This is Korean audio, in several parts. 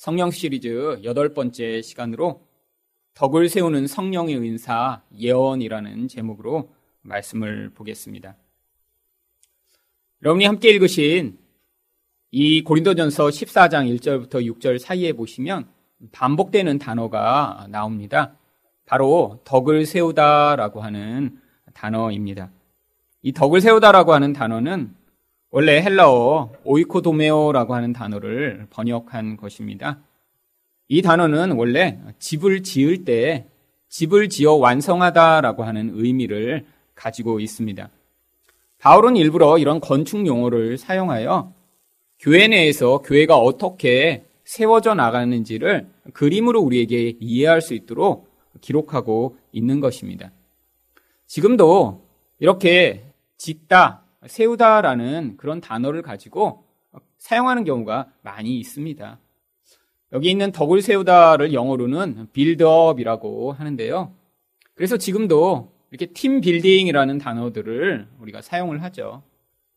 성령 시리즈 여덟 번째 시간으로 덕을 세우는 성령의 은사 예언이라는 제목으로 말씀을 보겠습니다. 여러분이 함께 읽으신 이 고린도전서 14장 1절부터 6절 사이에 보시면 반복되는 단어가 나옵니다. 바로 덕을 세우다라고 하는 단어입니다. 이 덕을 세우다라고 하는 단어는 원래 헬라어 오이코도메오라고 하는 단어를 번역한 것입니다. 이 단어는 원래 집을 지을 때 집을 지어 완성하다라고 하는 의미를 가지고 있습니다. 바울은 일부러 이런 건축 용어를 사용하여 교회 내에서 교회가 어떻게 세워져 나가는지를 그림으로 우리에게 이해할 수 있도록 기록하고 있는 것입니다. 지금도 이렇게 짓다, 세우다라는 그런 단어를 가지고 사용하는 경우가 많이 있습니다. 여기 있는 덕을 세우다를 영어로는 빌드업이라고 하는데요. 그래서 지금도 이렇게 팀 빌딩이라는 단어들을 우리가 사용을 하죠.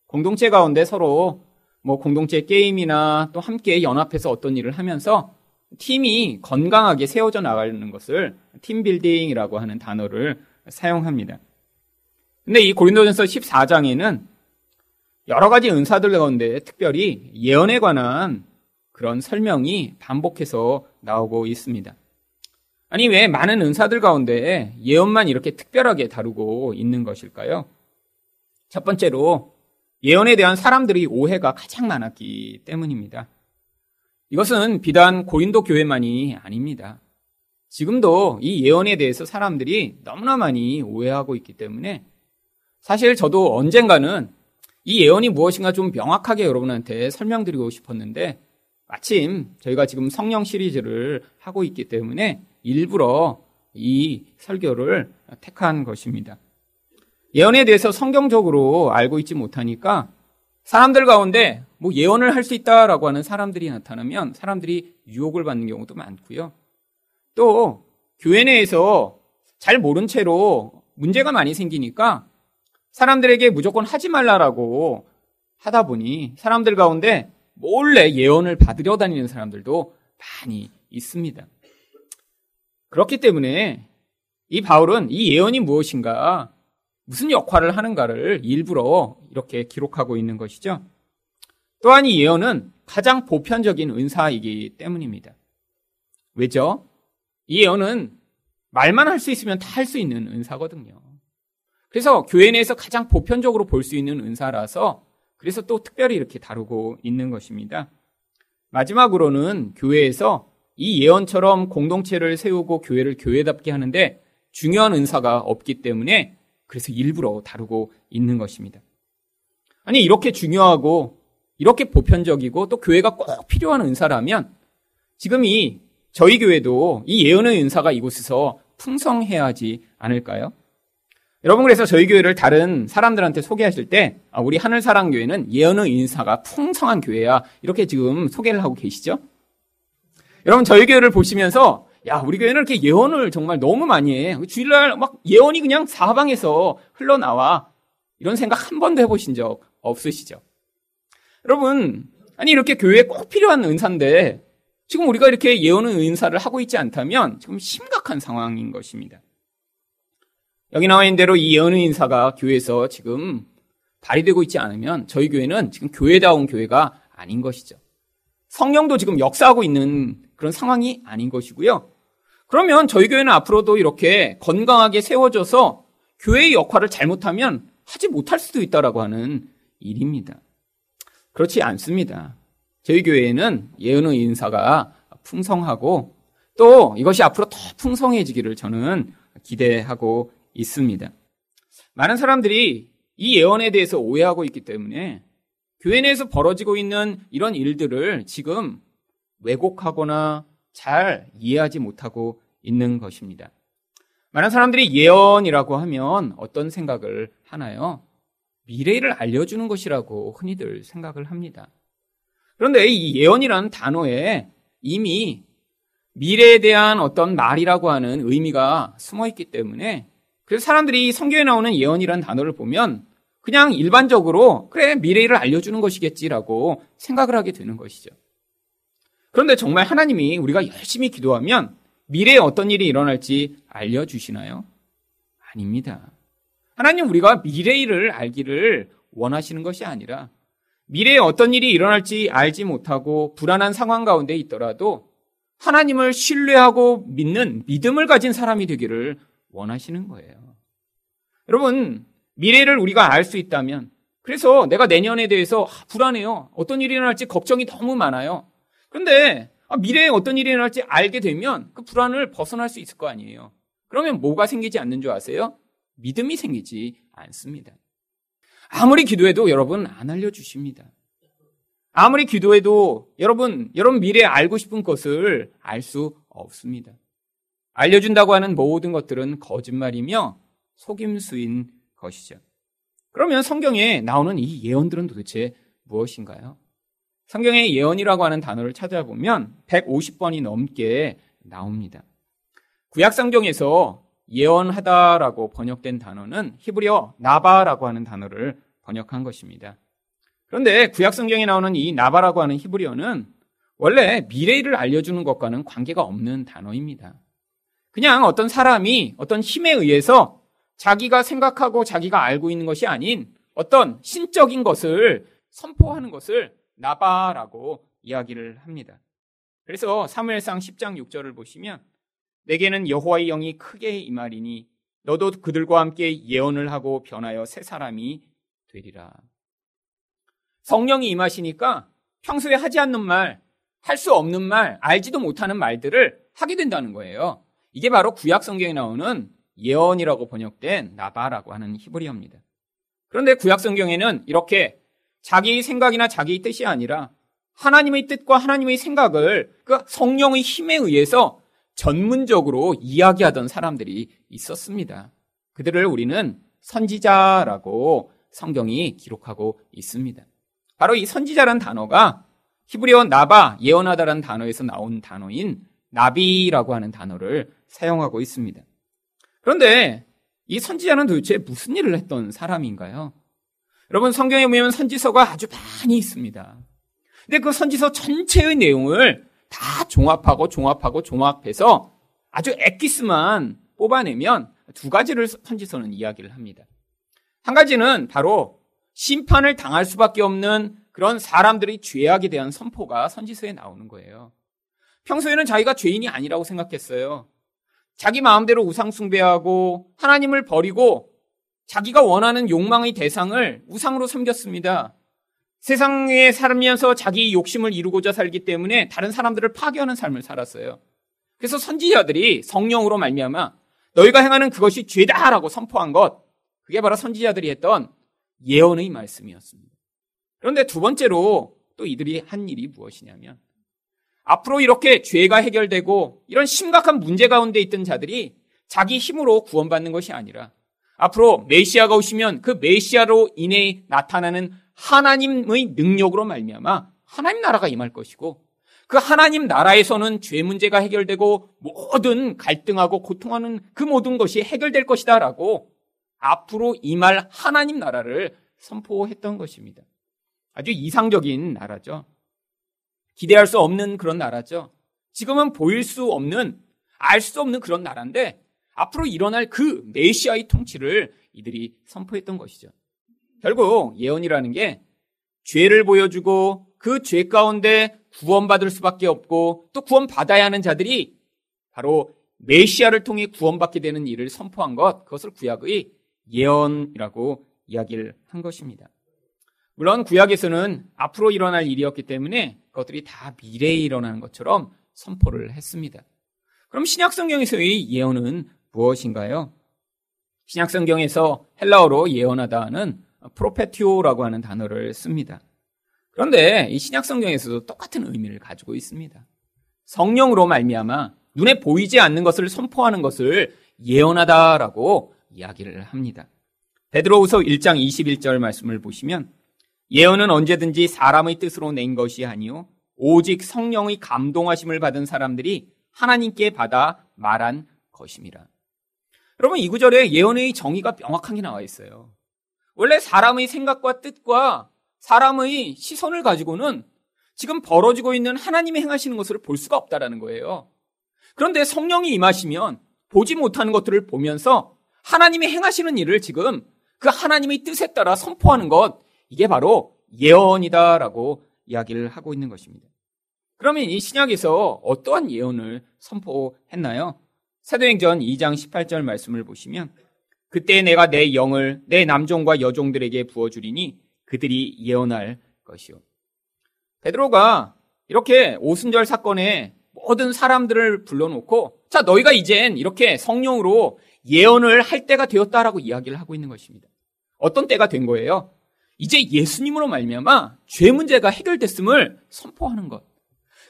공동체 가운데 서로 뭐 공동체 게임이나 또 함께 연합해서 어떤 일을 하면서 팀이 건강하게 세워져 나가는 것을 팀 빌딩이라고 하는 단어를 사용합니다. 근데 이 고린도전서 14장에는 여러 가지 은사들 가운데 특별히 예언에 관한 그런 설명이 반복해서 나오고 있습니다. 아니, 왜 많은 은사들 가운데 예언만 이렇게 특별하게 다루고 있는 것일까요? 첫 번째로 예언에 대한 사람들이 오해가 가장 많았기 때문입니다. 이것은 비단 고린도 교회만이 아닙니다. 지금도 이 예언에 대해서 사람들이 너무나 많이 오해하고 있기 때문에 사실 저도 언젠가는 이 예언이 무엇인가 좀 명확하게 여러분한테 설명드리고 싶었는데 마침 저희가 지금 성령 시리즈를 하고 있기 때문에 일부러 이 설교를 택한 것입니다. 예언에 대해서 성경적으로 알고 있지 못하니까 사람들 가운데 뭐 예언을 할 수 있다라고 하는 사람들이 나타나면 사람들이 유혹을 받는 경우도 많고요. 또 교회 내에서 잘 모른 채로 문제가 많이 생기니까 사람들에게 무조건 하지 말라라고 하다 보니 사람들 가운데 몰래 예언을 받으려 다니는 사람들도 많이 있습니다. 그렇기 때문에 이 바울은 이 예언이 무엇인가, 무슨 역할을 하는가를 일부러 이렇게 기록하고 있는 것이죠. 또한 이 예언은 가장 보편적인 은사이기 때문입니다. 왜죠? 이 예언은 말만 할 수 있으면 다 할 수 있는 은사거든요. 그래서 교회 내에서 가장 보편적으로 볼 수 있는 은사라서 그래서 또 특별히 이렇게 다루고 있는 것입니다. 마지막으로는 교회에서 이 예언처럼 공동체를 세우고 교회를 교회답게 하는데 중요한 은사가 없기 때문에 그래서 일부러 다루고 있는 것입니다. 아니, 이렇게 중요하고 이렇게 보편적이고 또 교회가 꼭 필요한 은사라면 지금 이 저희 교회도 이 예언의 은사가 이곳에서 풍성해야 하지 않을까요? 여러분 그래서 저희 교회를 다른 사람들한테 소개하실 때 아, 우리 하늘사랑 교회는 예언의 인사가 풍성한 교회야 이렇게 지금 소개를 하고 계시죠? 여러분 저희 교회를 보시면서 야 우리 교회는 이렇게 예언을 정말 너무 많이 해 주일날 막 예언이 그냥 사방에서 흘러나와 이런 생각 한 번도 해보신 적 없으시죠? 여러분 아니 이렇게 교회에 꼭 필요한 은사인데 지금 우리가 이렇게 예언의 은사를 하고 있지 않다면 지금 심각한 상황인 것입니다. 여기 나와 있는 대로 이 예언의 인사가 교회에서 지금 발휘되고 있지 않으면 저희 교회는 지금 교회다운 교회가 아닌 것이죠. 성령도 지금 역사하고 있는 그런 상황이 아닌 것이고요. 그러면 저희 교회는 앞으로도 이렇게 건강하게 세워져서 교회의 역할을 잘못하면 하지 못할 수도 있다라고 하는 일입니다. 그렇지 않습니다. 저희 교회에는 예언의 인사가 풍성하고 또 이것이 앞으로 더 풍성해지기를 저는 기대하고 있습니다. 많은 사람들이 이 예언에 대해서 오해하고 있기 때문에 교회 내에서 벌어지고 있는 이런 일들을 지금 왜곡하거나 잘 이해하지 못하고 있는 것입니다. 많은 사람들이 예언이라고 하면 어떤 생각을 하나요? 미래를 알려주는 것이라고 흔히들 생각을 합니다. 그런데 이 예언이라는 단어에 이미 미래에 대한 어떤 말이라고 하는 의미가 숨어 있기 때문에 그래서 사람들이 성경에 나오는 예언이라는 단어를 보면 그냥 일반적으로 그래 미래를 알려주는 것이겠지라고 생각을 하게 되는 것이죠. 그런데 정말 하나님이 우리가 열심히 기도하면 미래에 어떤 일이 일어날지 알려주시나요? 아닙니다. 하나님 우리가 미래 일을 알기를 원하시는 것이 아니라 미래에 어떤 일이 일어날지 알지 못하고 불안한 상황 가운데 있더라도 하나님을 신뢰하고 믿는 믿음을 가진 사람이 되기를 원하시는 거예요. 여러분, 미래를 우리가 알 수 있다면, 그래서 내가 내년에 대해서 아, 불안해요. 어떤 일이 일어날지 걱정이 너무 많아요. 그런데 아, 미래에 어떤 일이 일어날지 알게 되면 그 불안을 벗어날 수 있을 거 아니에요. 그러면 뭐가 생기지 않는 줄 아세요? 믿음이 생기지 않습니다. 아무리 기도해도 여러분 안 알려주십니다. 아무리 기도해도 여러분, 여러분 미래에 알고 싶은 것을 알 수 없습니다. 알려준다고 하는 모든 것들은 거짓말이며 속임수인 것이죠. 그러면 성경에 나오는 이 예언들은 도대체 무엇인가요? 성경의 예언이라고 하는 단어를 찾아보면 150번이 넘게 나옵니다. 구약 성경에서 예언하다라고 번역된 단어는 히브리어 나바라고 하는 단어를 번역한 것입니다. 그런데 구약 성경에 나오는 이 나바라고 하는 히브리어는 원래 미래를 알려주는 것과는 관계가 없는 단어입니다. 그냥 어떤 사람이 어떤 힘에 의해서 자기가 생각하고 자기가 알고 있는 것이 아닌 어떤 신적인 것을 선포하는 것을 나바라고 이야기를 합니다. 그래서 사무엘상 10장 6절을 보시면 내게는 여호와의 영이 크게 임하리니 너도 그들과 함께 예언을 하고 변하여 새 사람이 되리라. 성령이 임하시니까 평소에 하지 않는 말, 할 수 없는 말, 알지도 못하는 말들을 하게 된다는 거예요. 이게 바로 구약 성경에 나오는 예언이라고 번역된 나바라고 하는 히브리어입니다. 그런데 구약 성경에는 이렇게 자기 생각이나 자기 뜻이 아니라 하나님의 뜻과 하나님의 생각을 그 성령의 힘에 의해서 전문적으로 이야기하던 사람들이 있었습니다. 그들을 우리는 선지자라고 성경이 기록하고 있습니다. 바로 이 선지자란 단어가 히브리어 나바, 예언하다라는 단어에서 나온 단어인 나비라고 하는 단어를 사용하고 있습니다. 그런데 이 선지자는 도대체 무슨 일을 했던 사람인가요? 여러분 성경에 보면 선지서가 아주 많이 있습니다. 근데 그 선지서 전체의 내용을 다 종합하고 종합하고 종합해서 아주 엑기스만 뽑아내면 두 가지를 선지서는 이야기를 합니다. 한 가지는 바로 심판을 당할 수밖에 없는 그런 사람들의 죄악에 대한 선포가 선지서에 나오는 거예요. 평소에는 자기가 죄인이 아니라고 생각했어요. 자기 마음대로 우상숭배하고 하나님을 버리고 자기가 원하는 욕망의 대상을 우상으로 섬겼습니다. 세상에 살면서 자기 욕심을 이루고자 살기 때문에 다른 사람들을 파괴하는 삶을 살았어요. 그래서 선지자들이 성령으로 말미암아 너희가 행하는 그것이 죄다라고 선포한 것 그게 바로 선지자들이 했던 예언의 말씀이었습니다. 그런데 두 번째로 또 이들이 한 일이 무엇이냐면 앞으로 이렇게 죄가 해결되고 이런 심각한 문제 가운데 있던 자들이 자기 힘으로 구원받는 것이 아니라 앞으로 메시아가 오시면 그 메시아로 인해 나타나는 하나님의 능력으로 말미암아 하나님 나라가 임할 것이고 그 하나님 나라에서는 죄 문제가 해결되고 모든 갈등하고 고통하는 그 모든 것이 해결될 것이다라고 앞으로 임할 하나님 나라를 선포했던 것입니다. 아주 이상적인 나라죠. 기대할 수 없는 그런 나라죠. 지금은 보일 수 없는, 알 수 없는 그런 나라인데 앞으로 일어날 그 메시아의 통치를 이들이 선포했던 것이죠. 결국 예언이라는 게 죄를 보여주고 그 죄 가운데 구원받을 수밖에 없고 또 구원받아야 하는 자들이 바로 메시아를 통해 구원받게 되는 일을 선포한 것, 그것을 구약의 예언이라고 이야기를 한 것입니다. 물론 구약에서는 앞으로 일어날 일이었기 때문에 그 것들이 다 미래에 일어나는 것처럼 선포를 했습니다. 그럼 신약 성경에서의 예언은 무엇인가요? 신약 성경에서 헬라어로 예언하다는 프로페티오라고 하는 단어를 씁니다. 그런데 이 신약 성경에서도 똑같은 의미를 가지고 있습니다. 성령으로 말미암아 눈에 보이지 않는 것을 선포하는 것을 예언하다라고 이야기를 합니다. 베드로후서 1장 21절 말씀을 보시면 예언은 언제든지 사람의 뜻으로 낸 것이 아니요 오직 성령의 감동하심을 받은 사람들이 하나님께 받아 말한 것입니다. 여러분 이 구절에 예언의 정의가 명확하게 나와 있어요. 원래 사람의 생각과 뜻과 사람의 시선을 가지고는 지금 벌어지고 있는 하나님이 행하시는 것을 볼 수가 없다라는 거예요. 그런데 성령이 임하시면 보지 못하는 것들을 보면서 하나님이 행하시는 일을 지금 그 하나님의 뜻에 따라 선포하는 것, 이게 바로 예언이다라고 이야기를 하고 있는 것입니다. 그러면 이 신약에서 어떠한 예언을 선포했나요? 사도행전 2장 18절 말씀을 보시면 그때 내가 내 영을 내 남종과 여종들에게 부어주리니 그들이 예언할 것이요. 베드로가 이렇게 오순절 사건에 모든 사람들을 불러놓고 자 너희가 이젠 이렇게 성령으로 예언을 할 때가 되었다라고 이야기를 하고 있는 것입니다. 어떤 때가 된 거예요? 이제 예수님으로 말미암아 죄 문제가 해결됐음을 선포하는 것.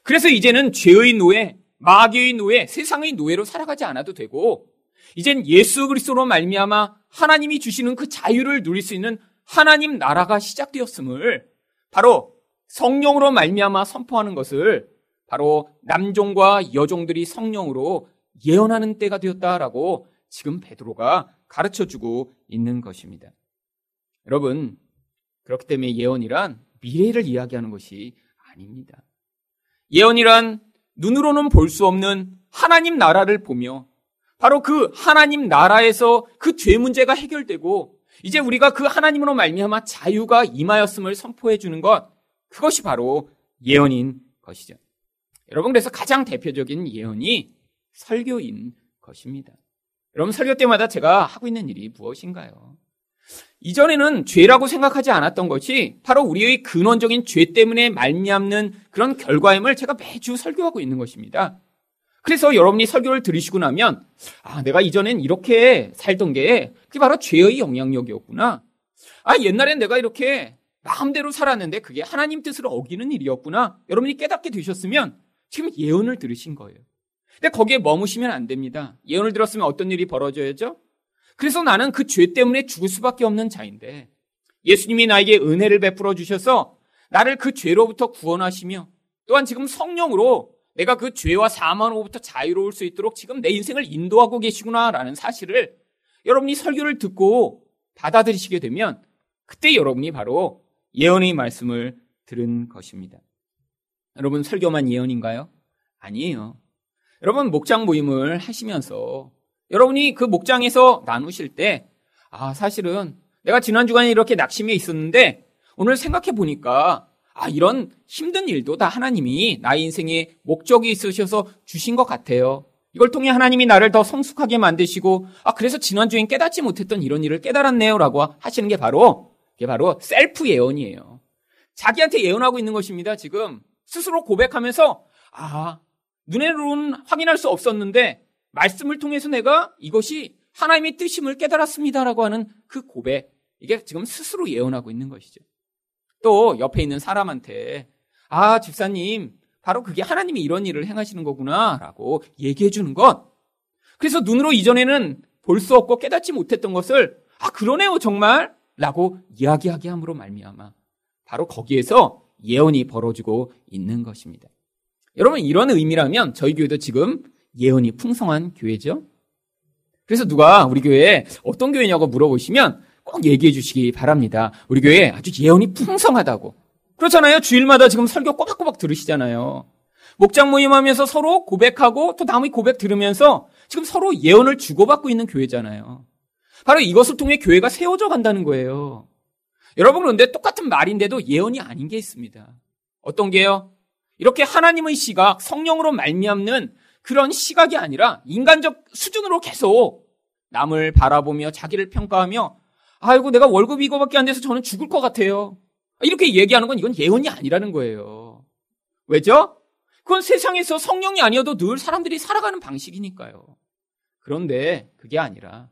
그래서 이제는 죄의 노예, 마귀의 노예, 세상의 노예로 살아가지 않아도 되고 이젠 예수 그리스도로 말미암아 하나님이 주시는 그 자유를 누릴 수 있는 하나님 나라가 시작되었음을 바로 성령으로 말미암아 선포하는 것을 바로 남종과 여종들이 성령으로 예언하는 때가 되었다라고 지금 베드로가 가르쳐 주고 있는 것입니다. 여러분, 그렇기 때문에 예언이란 미래를 이야기하는 것이 아닙니다. 예언이란 눈으로는 볼 수 없는 하나님 나라를 보며 바로 그 하나님 나라에서 그 죄 문제가 해결되고 이제 우리가 그 하나님으로 말미암아 자유가 임하였음을 선포해 주는 것 그것이 바로 예언인 것이죠. 여러분 그래서 가장 대표적인 예언이 설교인 것입니다. 여러분 설교 때마다 제가 하고 있는 일이 무엇인가요? 이전에는 죄라고 생각하지 않았던 것이 바로 우리의 근원적인 죄 때문에 말미암는 그런 결과임을 제가 매주 설교하고 있는 것입니다. 그래서 여러분이 설교를 들으시고 나면 아 내가 이전엔 이렇게 살던 게 그게 바로 죄의 영향력이었구나. 아 옛날엔 내가 이렇게 마음대로 살았는데 그게 하나님 뜻을 어기는 일이었구나. 여러분이 깨닫게 되셨으면 지금 예언을 들으신 거예요. 근데 거기에 머무시면 안 됩니다. 예언을 들었으면 어떤 일이 벌어져야죠? 그래서 나는 그 죄 때문에 죽을 수밖에 없는 자인데 예수님이 나에게 은혜를 베풀어 주셔서 나를 그 죄로부터 구원하시며 또한 지금 성령으로 내가 그 죄와 사망으로부터 자유로울 수 있도록 지금 내 인생을 인도하고 계시구나라는 사실을 여러분이 설교를 듣고 받아들이시게 되면 그때 여러분이 바로 예언의 말씀을 들은 것입니다. 여러분 설교만 예언인가요? 아니에요. 여러분 목장 모임을 하시면서 여러분이 그 목장에서 나누실 때, 아, 사실은 내가 지난 주간에 이렇게 낙심해 있었는데, 오늘 생각해 보니까, 아, 이런 힘든 일도 다 하나님이 나의 인생에 목적이 있으셔서 주신 것 같아요. 이걸 통해 하나님이 나를 더 성숙하게 만드시고, 아, 그래서 지난주엔 깨닫지 못했던 이런 일을 깨달았네요. 라고 하시는 게 바로, 이게 바로 셀프 예언이에요. 자기한테 예언하고 있는 것입니다. 지금 스스로 고백하면서, 아, 눈에로는 확인할 수 없었는데, 말씀을 통해서 내가 이것이 하나님의 뜻임을 깨달았습니다라고 하는 그 고백. 이게 지금 스스로 예언하고 있는 것이죠. 또 옆에 있는 사람한테 아, 집사님, 바로 그게 하나님이 이런 일을 행하시는 거구나라고 얘기해 주는 것. 그래서 눈으로 이전에는 볼 수 없고 깨닫지 못했던 것을 아, 그러네요, 정말. 라고 이야기하게 함으로 말미암아 바로 거기에서 예언이 벌어지고 있는 것입니다. 여러분 이런 의미라면 저희 교회도 지금 예언이 풍성한 교회죠. 그래서 누가 우리 교회에 어떤 교회냐고 물어보시면 꼭 얘기해 주시기 바랍니다. 우리 교회 아주 예언이 풍성하다고. 그렇잖아요. 주일마다 지금 설교 꼬박꼬박 들으시잖아요. 목장 모임하면서 서로 고백하고 또 다음에 고백 들으면서 지금 서로 예언을 주고받고 있는 교회잖아요. 바로 이것을 통해 교회가 세워져 간다는 거예요. 여러분 그런데 똑같은 말인데도 예언이 아닌 게 있습니다. 어떤 게요? 이렇게 하나님의 시각, 성령으로 말미암는 그런 시각이 아니라 인간적 수준으로 계속 남을 바라보며 자기를 평가하며 아이고 내가 월급이 이거밖에 안 돼서 저는 죽을 것 같아요. 이렇게 얘기하는 건 이건 예언이 아니라는 거예요. 왜죠? 그건 세상에서 성령이 아니어도 늘 사람들이 살아가는 방식이니까요. 그런데 그게 아니라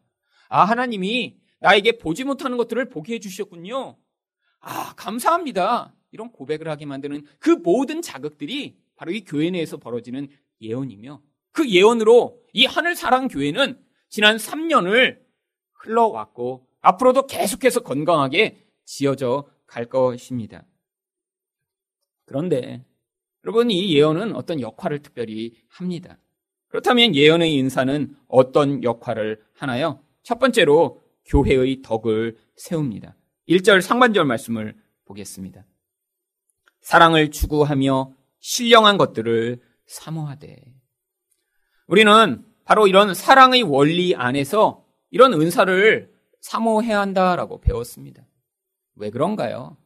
아 하나님이 나에게 보지 못하는 것들을 보게 해주셨군요. 아 감사합니다. 이런 고백을 하게 만드는 그 모든 자극들이 바로 이 교회 내에서 벌어지는 예언이며 그 예언으로 이 하늘 사랑 교회는 지난 3년을 흘러왔고 앞으로도 계속해서 건강하게 지어져 갈 것입니다. 그런데 여러분 이 예언은 어떤 역할을 특별히 합니다. 그렇다면 예언의 인사는 어떤 역할을 하나요? 첫 번째로 교회의 덕을 세웁니다. 1절 상반절 말씀을 보겠습니다. 사랑을 추구하며 신령한 것들을 사모하되. 우리는 바로 이런 사랑의 원리 안에서 이런 은사를 사모해야 한다라고 배웠습니다. 왜 그런가요?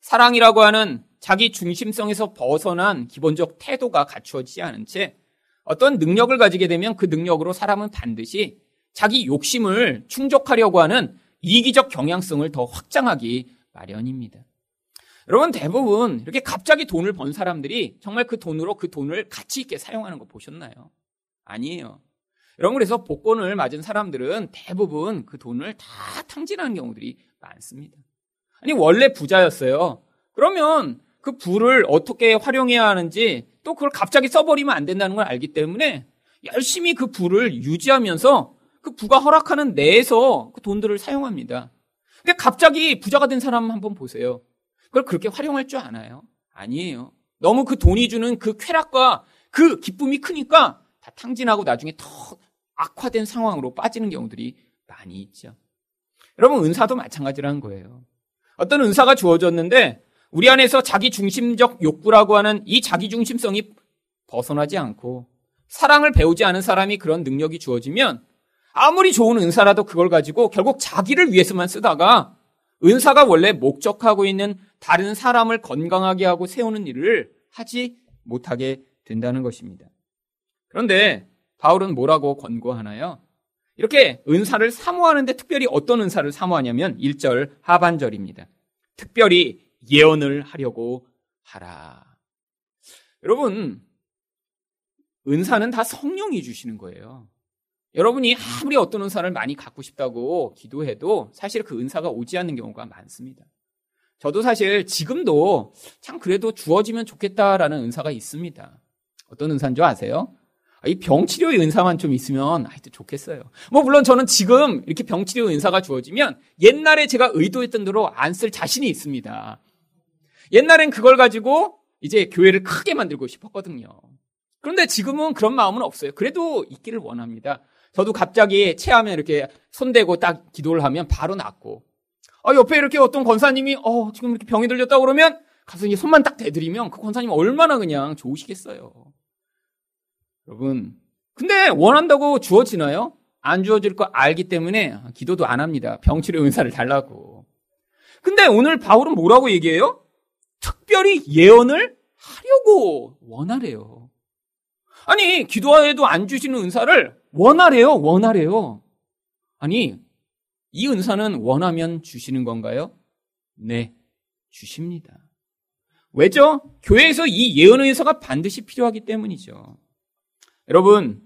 사랑이라고 하는 자기 중심성에서 벗어난 기본적 태도가 갖추어지지 않은 채 어떤 능력을 가지게 되면 그 능력으로 사람은 반드시 자기 욕심을 충족하려고 하는 이기적 경향성을 더 확장하기 마련입니다. 여러분 대부분 이렇게 갑자기 돈을 번 사람들이 정말 그 돈으로 그 돈을 가치 있게 사용하는 거 보셨나요? 아니에요. 여러분 그래서 복권을 맞은 사람들은 대부분 그 돈을 다 탕진하는 경우들이 많습니다. 아니 원래 부자였어요. 그러면 그 부를 어떻게 활용해야 하는지 또 그걸 갑자기 써버리면 안 된다는 걸 알기 때문에 열심히 그 부를 유지하면서 그 부가 허락하는 내에서 그 돈들을 사용합니다. 근데 갑자기 부자가 된 사람 한번 보세요. 그걸 그렇게 활용할 줄 아나요? 아니에요. 너무 그 돈이 주는 그 쾌락과 그 기쁨이 크니까 다 탕진하고 나중에 더 악화된 상황으로 빠지는 경우들이 많이 있죠. 여러분, 은사도 마찬가지라는 거예요. 어떤 은사가 주어졌는데 우리 안에서 자기 중심적 욕구라고 하는 이 자기 중심성이 벗어나지 않고 사랑을 배우지 않은 사람이 그런 능력이 주어지면 아무리 좋은 은사라도 그걸 가지고 결국 자기를 위해서만 쓰다가 은사가 원래 목적하고 있는 다른 사람을 건강하게 하고 세우는 일을 하지 못하게 된다는 것입니다. 그런데 바울은 뭐라고 권고하나요? 이렇게 은사를 사모하는데 특별히 어떤 은사를 사모하냐면 1절 하반절입니다. 특별히 예언을 하려고 하라. 여러분, 은사는 다 성령이 주시는 거예요. 여러분이 아무리 어떤 은사를 많이 갖고 싶다고 기도해도 사실 그 은사가 오지 않는 경우가 많습니다. 저도 사실 지금도 참 그래도 주어지면 좋겠다라는 은사가 있습니다. 어떤 은사인 줄 아세요? 아, 이 병치료의 은사만 좀 있으면 하여튼 좋겠어요. 뭐 물론 저는 지금 이렇게 병치료 은사가 주어지면 옛날에 제가 의도했던 대로 안 쓸 자신이 있습니다. 옛날엔 그걸 가지고 이제 교회를 크게 만들고 싶었거든요. 그런데 지금은 그런 마음은 없어요. 그래도 있기를 원합니다. 저도 갑자기 체하면 이렇게 손대고 딱 기도를 하면 바로 낫고. 아, 옆에 이렇게 어떤 권사님이, 어, 지금 이렇게 병이 들렸다 그러면 가서 이제 손만 딱 대드리면 그 권사님 얼마나 그냥 좋으시겠어요. 여러분. 근데 원한다고 주어지나요? 안 주어질 거 알기 때문에 기도도 안 합니다. 병치료 은사를 달라고. 근데 오늘 바울은 뭐라고 얘기해요? 특별히 예언을 하려고 원하래요. 아니, 기도해도 안 주시는 은사를 원하래요, 원하래요. 아니, 이 은사는 원하면 주시는 건가요? 네, 주십니다. 왜죠? 교회에서 이 예언의 은사가 반드시 필요하기 때문이죠. 여러분,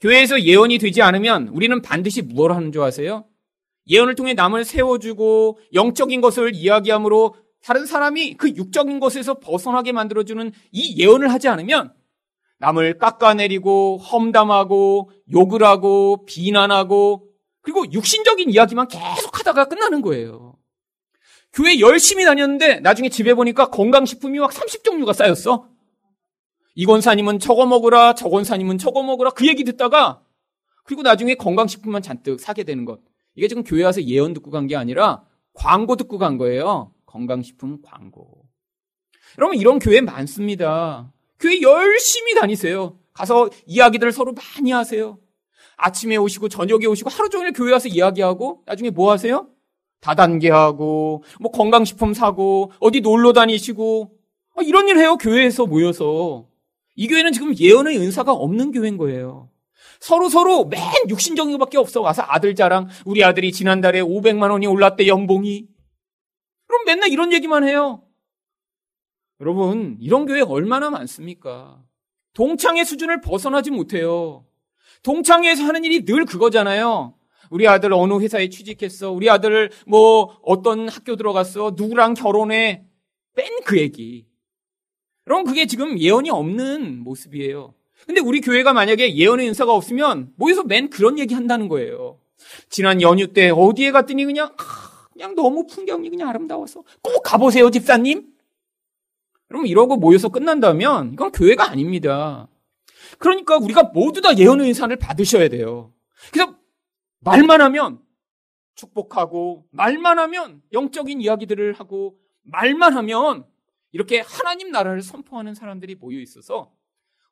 교회에서 예언이 되지 않으면 우리는 반드시 무엇을 하는 줄 아세요? 예언을 통해 남을 세워주고 영적인 것을 이야기함으로 다른 사람이 그 육적인 것에서 벗어나게 만들어주는 이 예언을 하지 않으면 남을 깎아내리고 험담하고 욕을 하고 비난하고 그리고 육신적인 이야기만 계속 하다가 끝나는 거예요. 교회 열심히 다녔는데 나중에 집에 보니까 건강식품이 막 30종류가 쌓였어. 이 권사님은 저거 먹으라, 저 권사님은 저거 먹으라 그 얘기 듣다가 그리고 나중에 건강식품만 잔뜩 사게 되는 것. 이게 지금 교회 와서 예언 듣고 간 게 아니라 광고 듣고 간 거예요. 건강식품 광고. 여러분 이런 교회 많습니다. 교회 열심히 다니세요. 가서 이야기들을 서로 많이 하세요. 아침에 오시고 저녁에 오시고 하루 종일 교회 와서 이야기하고 나중에 뭐 하세요? 다단계하고 뭐 건강식품 사고 어디 놀러 다니시고 아, 이런 일 해요 교회에서 모여서 이 교회는 지금 예언의 은사가 없는 교회인 거예요. 서로 서로 맨 육신적인 것밖에 없어 와서 아들 자랑 우리 아들이 지난달에 500만 원이 올랐대 연봉이 그럼 맨날 이런 얘기만 해요. 여러분, 이런 교회 얼마나 많습니까? 동창의 수준을 벗어나지 못해요. 동창회에서 하는 일이 늘 그거잖아요. 우리 아들 어느 회사에 취직했어. 우리 아들 뭐 어떤 학교 들어갔어. 누구랑 결혼해. 뺀 그 얘기. 그럼 그게 지금 예언이 없는 모습이에요. 근데 우리 교회가 만약에 예언의 인사가 없으면 모여서 맨 그런 얘기 한다는 거예요. 지난 연휴 때 어디에 갔더니 그냥 그냥 너무 풍경이 그냥 아름다워서 꼭 가보세요 집사님. 여러분 이러고 모여서 끝난다면 이건 교회가 아닙니다. 그러니까 우리가 모두 다 예언의 인산을 받으셔야 돼요. 그래서 말만 하면 축복하고 말만 하면 영적인 이야기들을 하고 말만 하면 이렇게 하나님 나라를 선포하는 사람들이 모여 있어서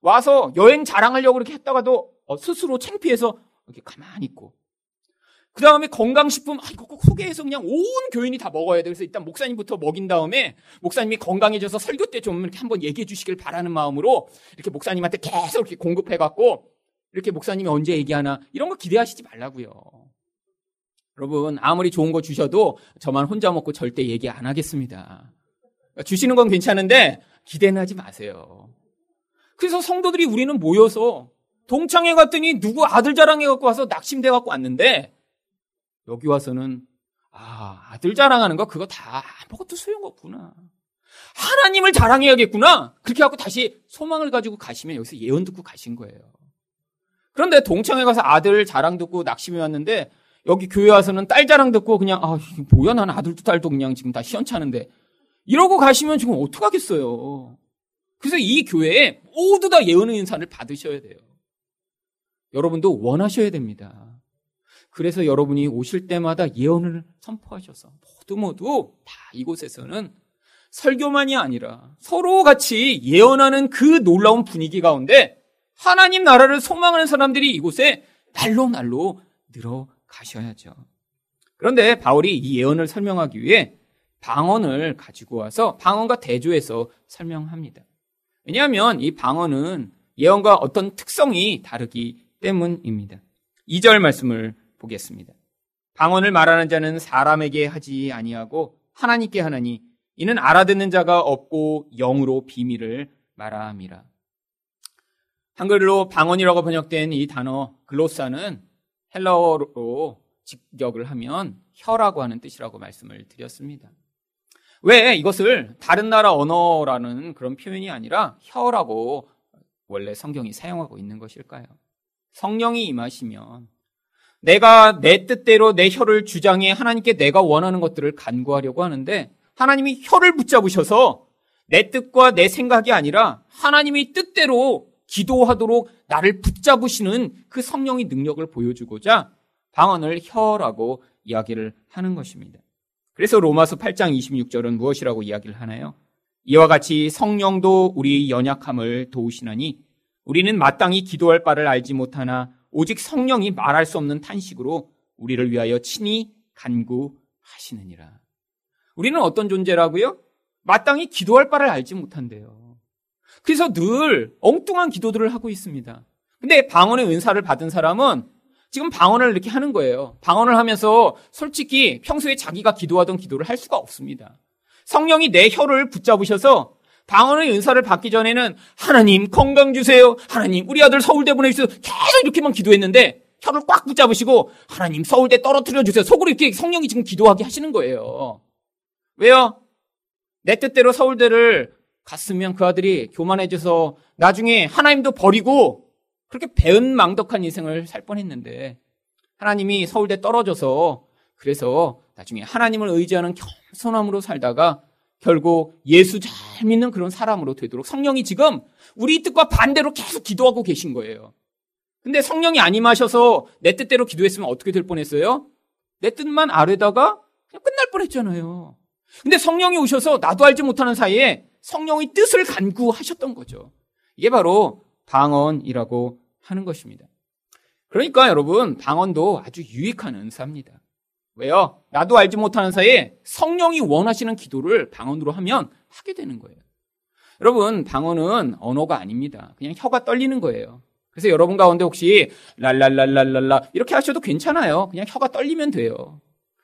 와서 여행 자랑하려고 이렇게 했다가도 어, 스스로 창피해서 이렇게 가만히 있고 그 다음에 건강식품, 아, 이거 꼭 소개해서 그냥 온 교인이 다 먹어야 돼. 그래서 일단 목사님부터 먹인 다음에 목사님이 건강해져서 설교 때 좀 이렇게 한번 얘기해 주시길 바라는 마음으로 이렇게 목사님한테 계속 이렇게 공급해갖고 이렇게 목사님이 언제 얘기하나 이런 거 기대하시지 말라고요. 여러분, 아무리 좋은 거 주셔도 저만 혼자 먹고 절대 얘기 안 하겠습니다. 주시는 건 괜찮은데 기대는 하지 마세요. 그래서 성도들이 우리는 모여서 동창회 갔더니 누구 아들 자랑해 갖고 와서 낙심돼 갖고 왔는데 여기 와서는 아, 아들 자랑하는 거 그거 다 아무것도 소용없구나. 하나님을 자랑해야겠구나. 그렇게 하고 다시 소망을 가지고 가시면 여기서 예언 듣고 가신 거예요. 그런데 동창회 가서 아들 자랑 듣고 낙심해 왔는데 여기 교회 와서는 딸 자랑 듣고 그냥 아, 뭐야 나는 아들도 딸도 그냥 지금 다 시원찮은데 이러고 가시면 지금 어떡하겠어요. 그래서 이 교회에 모두 다 예언의 인사를 받으셔야 돼요. 여러분도 원하셔야 됩니다. 그래서 여러분이 오실 때마다 예언을 선포하셔서 모두 모두 다 이곳에서는 설교만이 아니라 서로 같이 예언하는 그 놀라운 분위기 가운데 하나님 나라를 소망하는 사람들이 이곳에 날로 날로 늘어가셔야죠. 그런데 바울이 이 예언을 설명하기 위해 방언을 가지고 와서 방언과 대조해서 설명합니다. 왜냐하면 이 방언은 예언과 어떤 특성이 다르기 때문입니다. 2절 말씀을 보겠습니다. 방언을 말하는 자는 사람에게 하지 아니하고 하나님께 하나니 이는 알아듣는 자가 없고 영으로 비밀을 말함이라. 한글로 방언이라고 번역된 이 단어 글로사는 헬라어로 직역을 하면 혀라고 하는 뜻이라고 말씀을 드렸습니다. 왜 이것을 다른 나라 언어라는 그런 표현이 아니라 혀라고 원래 성경이 사용하고 있는 것일까요? 성령이 임하시면 내가 내 뜻대로 내 혀를 주장해 하나님께 내가 원하는 것들을 간구하려고 하는데 하나님이 혀를 붙잡으셔서 내 뜻과 내 생각이 아니라 하나님이 뜻대로 기도하도록 나를 붙잡으시는 그 성령의 능력을 보여주고자 방언을 혀라고 이야기를 하는 것입니다. 그래서 로마서 8장 26절은 무엇이라고 이야기를 하나요? 이와 같이 성령도 우리 연약함을 도우시나니 우리는 마땅히 기도할 바를 알지 못하나 오직 성령이 말할 수 없는 탄식으로 우리를 위하여 친히 간구하시느니라. 우리는 어떤 존재라고요? 마땅히 기도할 바를 알지 못한대요. 그래서 늘 엉뚱한 기도들을 하고 있습니다. 근데 방언의 은사를 받은 사람은 지금 방언을 이렇게 하는 거예요. 방언을 하면서 솔직히 평소에 자기가 기도하던 기도를 할 수가 없습니다. 성령이 내 혀를 붙잡으셔서 방언의 은사를 받기 전에는 하나님 건강 주세요. 하나님 우리 아들 서울대 보내주세요. 계속 이렇게만 기도했는데 혀를 꽉 붙잡으시고 하나님 서울대 떨어뜨려 주세요. 속으로 이렇게 성령이 지금 기도하게 하시는 거예요. 왜요? 내 뜻대로 서울대를 갔으면 그 아들이 교만해져서 나중에 하나님도 버리고 그렇게 배은망덕한 인생을 살 뻔했는데 하나님이 서울대 떨어져서 그래서 나중에 하나님을 의지하는 겸손함으로 살다가 결국 예수 잘 믿는 그런 사람으로 되도록 성령이 지금 우리 뜻과 반대로 계속 기도하고 계신 거예요. 근데 성령이 안 임하셔서 내 뜻대로 기도했으면 어떻게 될 뻔했어요? 내 뜻만 아래다가 그냥 끝날 뻔했잖아요. 근데 성령이 오셔서 나도 알지 못하는 사이에 성령의 뜻을 간구하셨던 거죠. 이게 바로 방언이라고 하는 것입니다. 그러니까 여러분 방언도 아주 유익한 은사입니다. 왜요? 나도 알지 못하는 사이에 성령이 원하시는 기도를 방언으로 하면 하게 되는 거예요. 여러분, 방언은 언어가 아닙니다. 그냥 혀가 떨리는 거예요. 그래서 여러분 가운데 혹시 랄랄랄랄랄라 이렇게 하셔도 괜찮아요. 그냥 혀가 떨리면 돼요.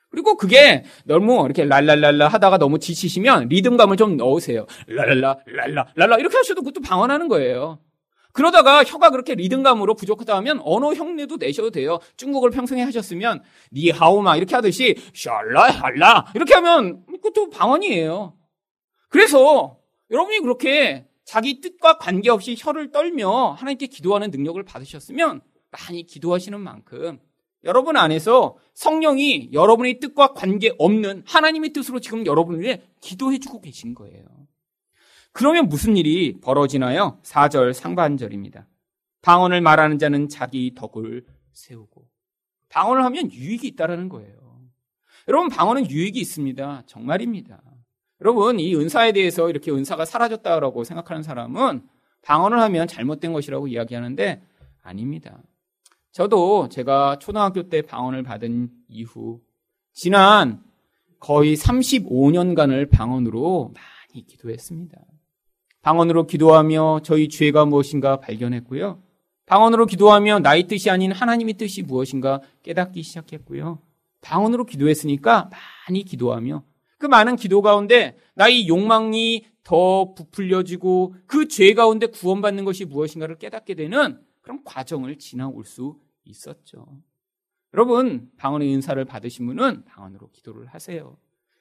그리고 그게 너무 이렇게 랄랄랄라 하다가 너무 지치시면 리듬감을 좀 넣으세요. 랄랄라 랄라 랄라 이렇게 하셔도 그것도 방언하는 거예요. 그러다가 혀가 그렇게 리듬감으로 부족하다 하면 언어 흉내도 내셔도 돼요. 중국어를 평생에 하셨으면 니하오마 이렇게 하듯이 샬라 할라 이렇게 하면 그것도 방언이에요. 그래서 여러분이 그렇게 자기 뜻과 관계없이 혀를 떨며 하나님께 기도하는 능력을 받으셨으면 많이 기도하시는 만큼 여러분 안에서 성령이 여러분의 뜻과 관계없는 하나님의 뜻으로 지금 여러분을 위해 기도해주고 계신 거예요. 그러면 무슨 일이 벌어지나요? 4절 상반절입니다. 방언을 말하는 자는 자기 덕을 세우고. 방언을 하면 유익이 있다라는 거예요. 여러분, 방언은 유익이 있습니다. 정말입니다. 여러분, 이 은사에 대해서 이렇게 은사가 사라졌다라고 생각하는 사람은 방언을 하면 잘못된 것이라고 이야기하는데 아닙니다. 저도 제가 초등학교 때 방언을 받은 이후 지난 거의 35년간을 방언으로 많이 기도했습니다. 방언으로 기도하며 저희 죄가 무엇인가 발견했고요. 방언으로 기도하며 나의 뜻이 아닌 하나님의 뜻이 무엇인가 깨닫기 시작했고요. 방언으로 기도했으니까 많이 기도하며 그 많은 기도 가운데 나의 욕망이 더 부풀려지고 그 죄 가운데 구원받는 것이 무엇인가를 깨닫게 되는 그런 과정을 지나올 수 있었죠. 여러분, 방언의 은사를 받으신 분은 방언으로 기도를 하세요.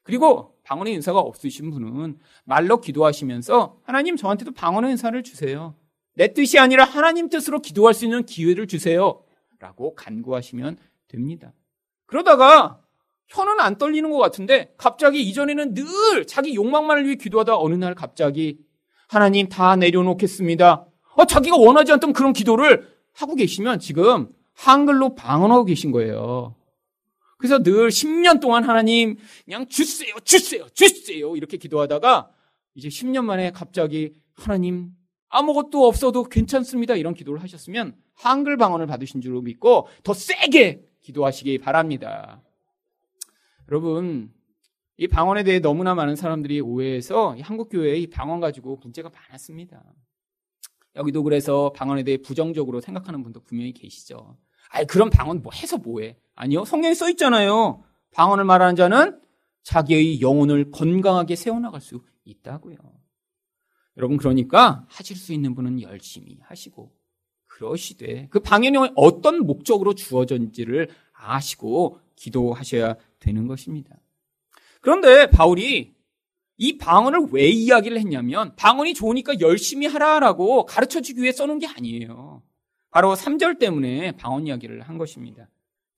그리고 방언의 은사가 없으신 분은 말로 기도하시면서 하나님 저한테도 방언의 은사를 주세요. 내 뜻이 아니라 하나님 뜻으로 기도할 수 있는 기회를 주세요. 라고 간구하시면 됩니다. 그러다가 혀는 안 떨리는 것 같은데 갑자기 이전에는 늘 자기 욕망만을 위해 기도하다 어느 날 갑자기 하나님 다 내려놓겠습니다. 어, 자기가 원하지 않던 그런 기도를 하고 계시면 지금 한글로 방언하고 계신 거예요. 그래서 늘 10년 동안 하나님 그냥 주세요, 주세요, 주세요 이렇게 기도하다가 이제 10년 만에 갑자기 하나님 아무것도 없어도 괜찮습니다 이런 기도를 하셨으면 한글 방언을 받으신 줄로 믿고 더 세게 기도하시기 바랍니다. 여러분 이 방언에 대해 너무나 많은 사람들이 오해해서 한국 교회에 이 방언 가지고 문제가 많았습니다. 여기도 그래서 방언에 대해 부정적으로 생각하는 분도 분명히 계시죠. 아이, 그런 방언 뭐 해서 뭐해? 아니요. 성경에 써 있잖아요. 방언을 말하는 자는 자기의 영혼을 건강하게 세워나갈 수 있다고요. 여러분, 그러니까 하실 수 있는 분은 열심히 하시고, 그러시되, 그 방언이 어떤 목적으로 주어졌는지를 아시고 기도하셔야 되는 것입니다. 그런데 바울이 이 방언을 왜 이야기를 했냐면 방언이 좋으니까 열심히 하라라고 가르쳐 주기 위해 써놓은 게 아니에요. 바로 3절 때문에 방언 이야기를 한 것입니다.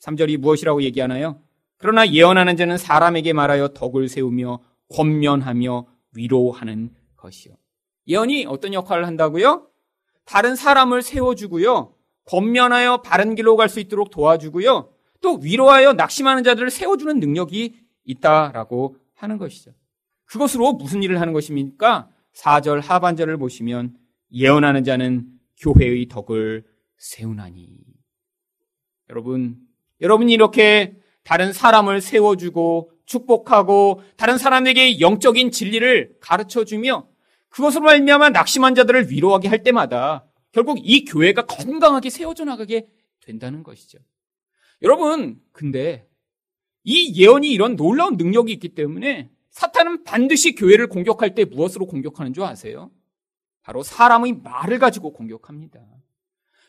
3절이 무엇이라고 얘기하나요? 그러나 예언하는 자는 사람에게 말하여 덕을 세우며 권면하며 위로하는 것이요. 예언이 어떤 역할을 한다고요? 다른 사람을 세워주고요. 권면하여 바른 길로 갈 수 있도록 도와주고요. 또 위로하여 낙심하는 자들을 세워주는 능력이 있다라고 하는 것이죠. 그것으로 무슨 일을 하는 것입니까? 4절 하반절을 보시면 예언하는 자는 교회의 덕을 세우나니. 여러분, 여러분이 이렇게 다른 사람을 세워주고 축복하고 다른 사람에게 영적인 진리를 가르쳐 주며 그것으로 말미암아 낙심한 자들을 위로하게 할 때마다 결국 이 교회가 건강하게 세워져 나가게 된다는 것이죠. 여러분, 근데 이 예언이 이런 놀라운 능력이 있기 때문에 사탄은 반드시 교회를 공격할 때 무엇으로 공격하는 줄 아세요? 바로 사람의 말을 가지고 공격합니다.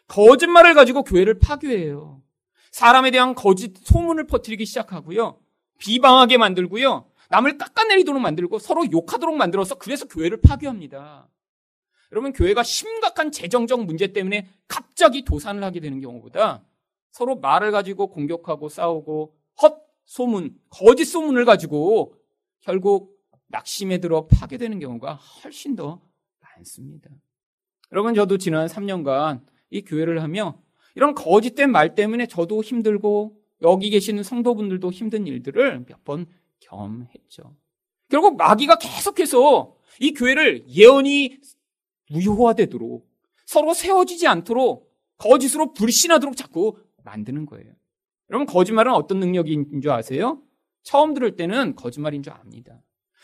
거짓말을 가지고 교회를 파괴해요. 사람에 대한 거짓 소문을 퍼뜨리기 시작하고요. 비방하게 만들고요. 남을 깎아내리도록 만들고 서로 욕하도록 만들어서 그래서 교회를 파괴합니다. 여러분, 교회가 심각한 재정적 문제 때문에 갑자기 도산을 하게 되는 경우보다 서로 말을 가지고 공격하고 싸우고 헛 소문, 거짓 소문을 가지고 결국 낙심에 들어 파괴되는 경우가 훨씬 더 많습니다. 여러분, 저도 지난 3년간 이 교회를 하며 이런 거짓된 말 때문에 저도 힘들고 여기 계시는 성도분들도 힘든 일들을 몇 번 경험했죠. 결국 마귀가 계속해서 이 교회를 예언이 무효화되도록 서로 세워지지 않도록 거짓으로 불신하도록 자꾸 만드는 거예요. 여러분, 거짓말은 어떤 능력인 줄 아세요? 처음 들을 때는 거짓말인 줄 압니다.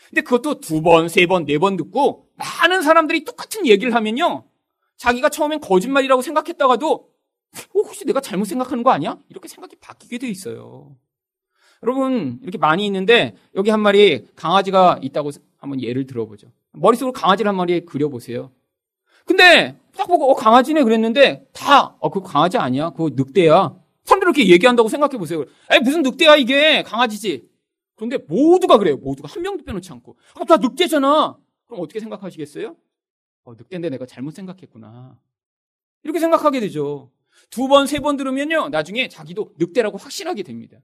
근데 그것도 두 번, 세 번, 네 번 듣고 많은 사람들이 똑같은 얘기를 하면요. 자기가 처음엔 거짓말이라고 생각했다가도 어, 혹시 내가 잘못 생각하는 거 아니야? 이렇게 생각이 바뀌게 돼 있어요. 여러분, 이렇게 많이 있는데 여기 한 마리 강아지가 있다고 한번 예를 들어보죠. 머릿속으로 강아지를 한 마리 그려보세요. 근데 딱 보고 어, 강아지네 그랬는데 다, 어, 그거 강아지 아니야? 그거 늑대야. 사람들 이렇게 얘기한다고 생각해 보세요. 에 무슨 늑대야 이게 강아지지. 그런데 모두가 그래요. 모두가 한 명도 빼놓지 않고. 아, 다 늑대잖아. 그럼 어떻게 생각하시겠어요? 어, 늑대인데 내가 잘못 생각했구나. 이렇게 생각하게 되죠. 두 번, 세 번 들으면요. 나중에 자기도 늑대라고 확신하게 됩니다.